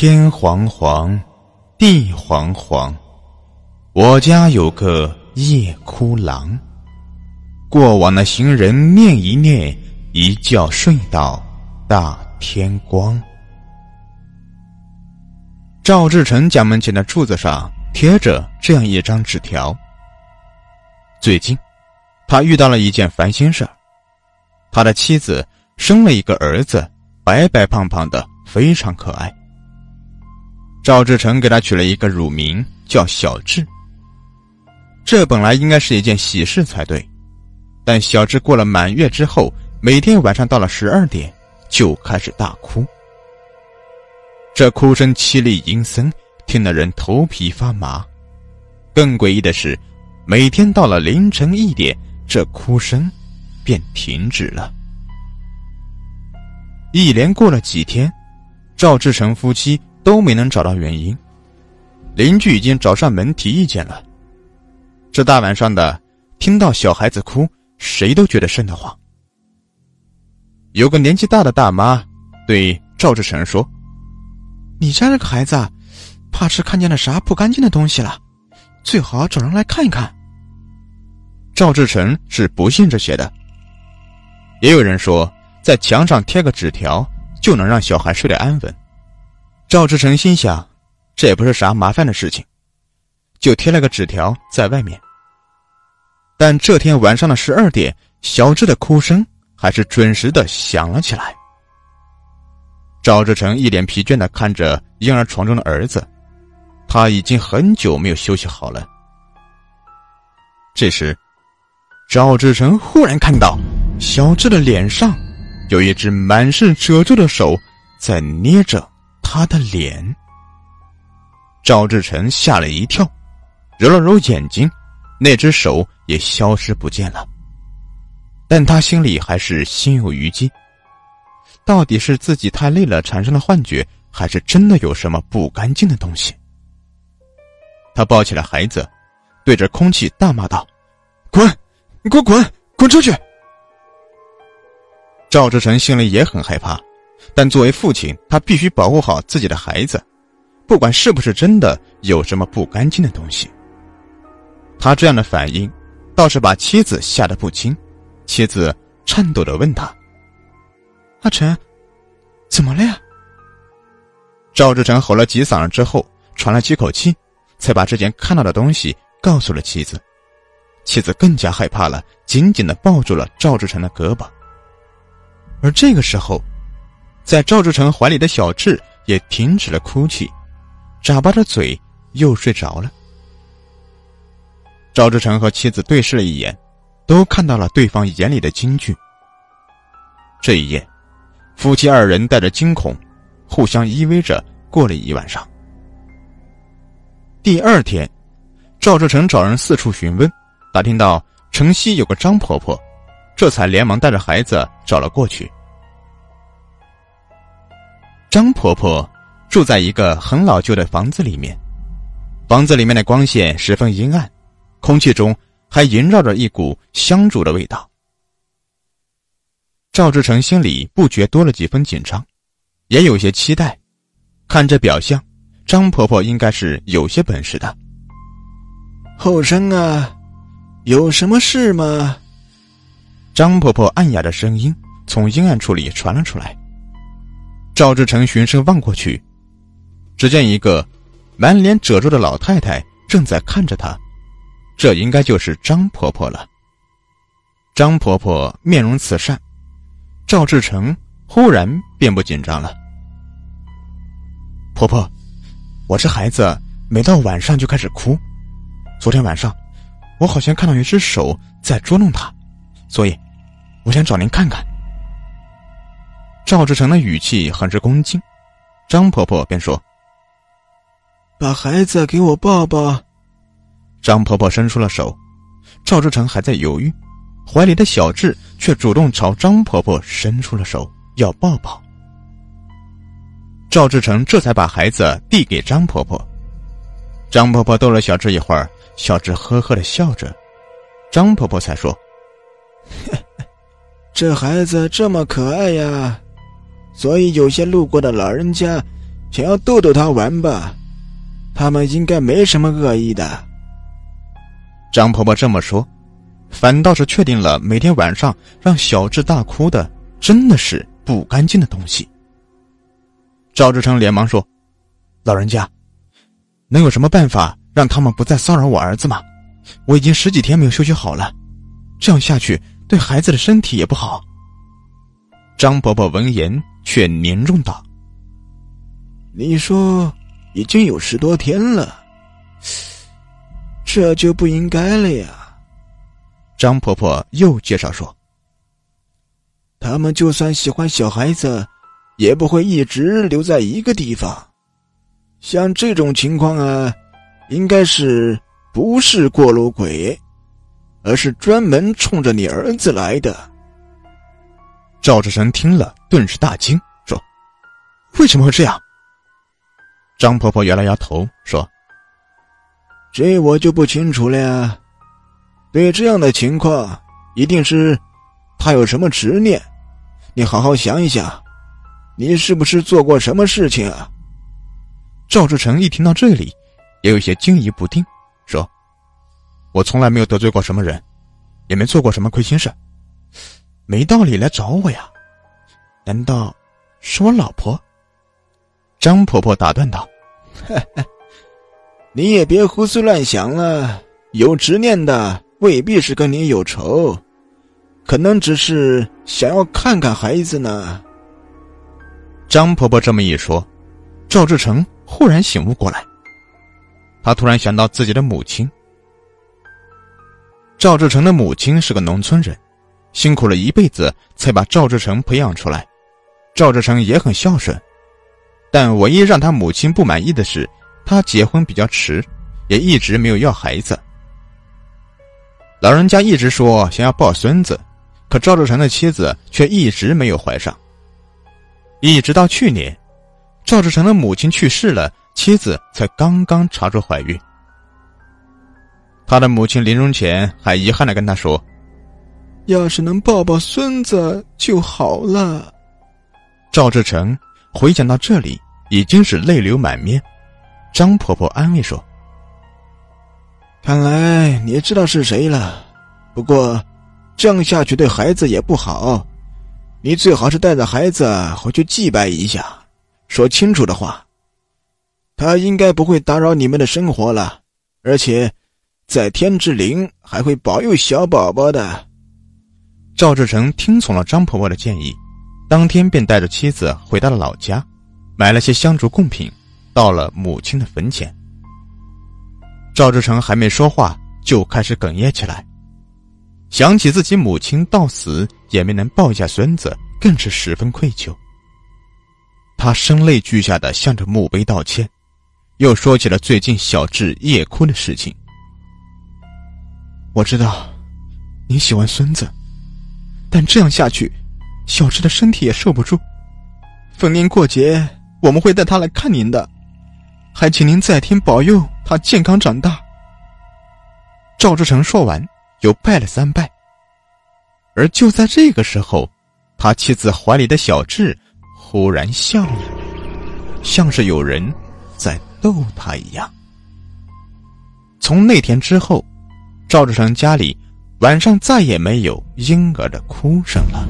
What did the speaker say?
天黄黄，地黄黄，我家有个夜哭郎。过往的行人念一念，一觉睡到大天光。赵志成家门前的柱子上贴着这样一张纸条。最近，他遇到了一件烦心事，他的妻子生了一个儿子，白白胖胖的，非常可爱。赵志成给他取了一个乳名叫小智。这本来应该是一件喜事才对，但小智过了满月之后，每天晚上到了十二点就开始大哭。这哭声凄厉阴森，听得人头皮发麻。更诡异的是，每天到了凌晨一点，这哭声便停止了。一连过了几天，赵志成夫妻都没能找到原因。邻居已经找上门提意见了。这大晚上的，听到小孩子哭，谁都觉得瘆得慌。有个年纪大的大妈对赵志成说。你家这个孩子，怕是看见了啥不干净的东西了，最好找人来看一看。赵志成是不信这些的。也有人说，在墙上贴个纸条就能让小孩睡得安稳。赵志成心想，这也不是啥麻烦的事情，就贴了个纸条在外面。但这天晚上的十二点，小智的哭声还是准时的响了起来。赵志成一脸疲倦的看着婴儿床中的儿子，他已经很久没有休息好了。这时，赵志成忽然看到小智的脸上有一只满是褶皱的手在捏着他的脸。赵志成吓了一跳，揉了揉眼睛，那只手也消失不见了。但他心里还是心有余悸。到底是自己太累了产生了幻觉，还是真的有什么不干净的东西？他抱起了孩子，对着空气大骂道：“滚！你给我滚！滚出去！”赵志成心里也很害怕，但作为父亲，他必须保护好自己的孩子，不管是不是真的有什么不干净的东西。他这样的反应，倒是把妻子吓得不轻。妻子颤抖的问他。阿成，怎么了呀？赵志成吼了几嗓子之后，喘了几口气，才把之前看到的东西告诉了妻子。妻子更加害怕了，紧紧的抱住了赵志成的胳膊。而这个时候，在赵志成怀里的小智也停止了哭泣，眨巴着嘴又睡着了。赵志成和妻子对视了一眼，都看到了对方眼里的惊惧。这一夜。夫妻二人带着惊恐，互相依偎着过了一晚上。第二天，赵志成找人四处询问，打听到城西有个张婆婆，这才连忙带着孩子找了过去。张婆婆住在一个很老旧的房子里面，房子里面的光线十分阴暗，空气中还萦绕着一股香烛的味道。赵志成心里不觉多了几分紧张，也有些期待。看这表象，张婆婆应该是有些本事的。后生啊，有什么事吗？张婆婆暗哑的声音从阴暗处里传了出来。赵志成循声望过去，只见一个满脸褶皱的老太太正在看着他，这应该就是张婆婆了。张婆婆面容慈善。赵志成忽然便不紧张了。婆婆，我这孩子每到晚上就开始哭，昨天晚上我好像看到一只手在捉弄他，所以我想找您看看。赵志成的语气很是恭敬，张婆婆便说：“把孩子给我抱抱。”张婆婆伸出了手，赵志成还在犹豫。怀里的小智却主动朝张婆婆伸出了手，要抱抱。赵志成这才把孩子递给张婆婆。张婆婆逗了小智一会儿，小智呵呵的笑着，张婆婆才说：“ 这孩子这么可爱呀，所以有些路过的老人家想要逗逗他玩吧。他们应该没什么恶意的。张婆婆这么说，反倒是确定了每天晚上让小智大哭的真的是不干净的东西。赵志成连忙说：“老人家，能有什么办法让他们不再骚扰我儿子吗？我已经十几天没有休息好了，这样下去对孩子的身体也不好。”张伯伯闻言却凝重道：“你说已经有十多天了。”这就不应该了呀！张婆婆又介绍说：“他们就算喜欢小孩子，也不会一直留在一个地方。像这种情况啊，应该是不是过路鬼，而是专门冲着你儿子来的。”赵志成听了，顿时大惊，说：“为什么会这样？”张婆婆摇了摇头，说。这我就不清楚了呀。对这样的情况，一定是他有什么执念。你好好想一想，你是不是做过什么事情啊？赵志成一听到这里，也有些惊疑不定，说：“我从来没有得罪过什么人，也没做过什么亏心事，没道理来找我呀。难道是我老婆？”张婆婆打断道：“嘿嘿。”你也别胡思乱想了，有执念的未必是跟你有仇，可能只是想要看看孩子呢。张婆婆这么一说，赵志成忽然醒悟过来，他突然想到自己的母亲。赵志成的母亲是个农村人，辛苦了一辈子才把赵志成培养出来，赵志成也很孝顺，但唯一让他母亲不满意的是。他结婚比较迟，也一直没有要孩子。老人家一直说想要抱孙子，可赵志成的妻子却一直没有怀上。一直到去年，赵志成的母亲去世了，妻子才刚刚查出怀孕。他的母亲临终前还遗憾的跟他说：“要是能抱抱孙子就好了。”赵志成回想到这里，已经是泪流满面。张婆婆安慰说：“看来你知道是谁了，不过这样下去对孩子也不好。你最好是带着孩子回去祭拜一下，说清楚的话。他应该不会打扰你们的生活了，而且在天之灵还会保佑小宝宝的。”赵志成听从了张婆婆的建议，当天便带着妻子回到了老家，买了些香烛贡品。到了母亲的坟前，赵志成还没说话，就开始哽咽起来。想起自己母亲到死也没能抱一下孙子，更是十分愧疚。他声泪俱下的向着墓碑道歉，又说起了最近小智夜哭的事情。我知道你喜欢孙子，但这样下去，小智的身体也受不住。逢年过节，我们会带他来看您的。还请您在天保佑他健康长大。赵志成说完，又拜了三拜。而就在这个时候，他妻子怀里的小智忽然笑了，像是有人在逗他一样。从那天之后，赵志成家里晚上再也没有婴儿的哭声了。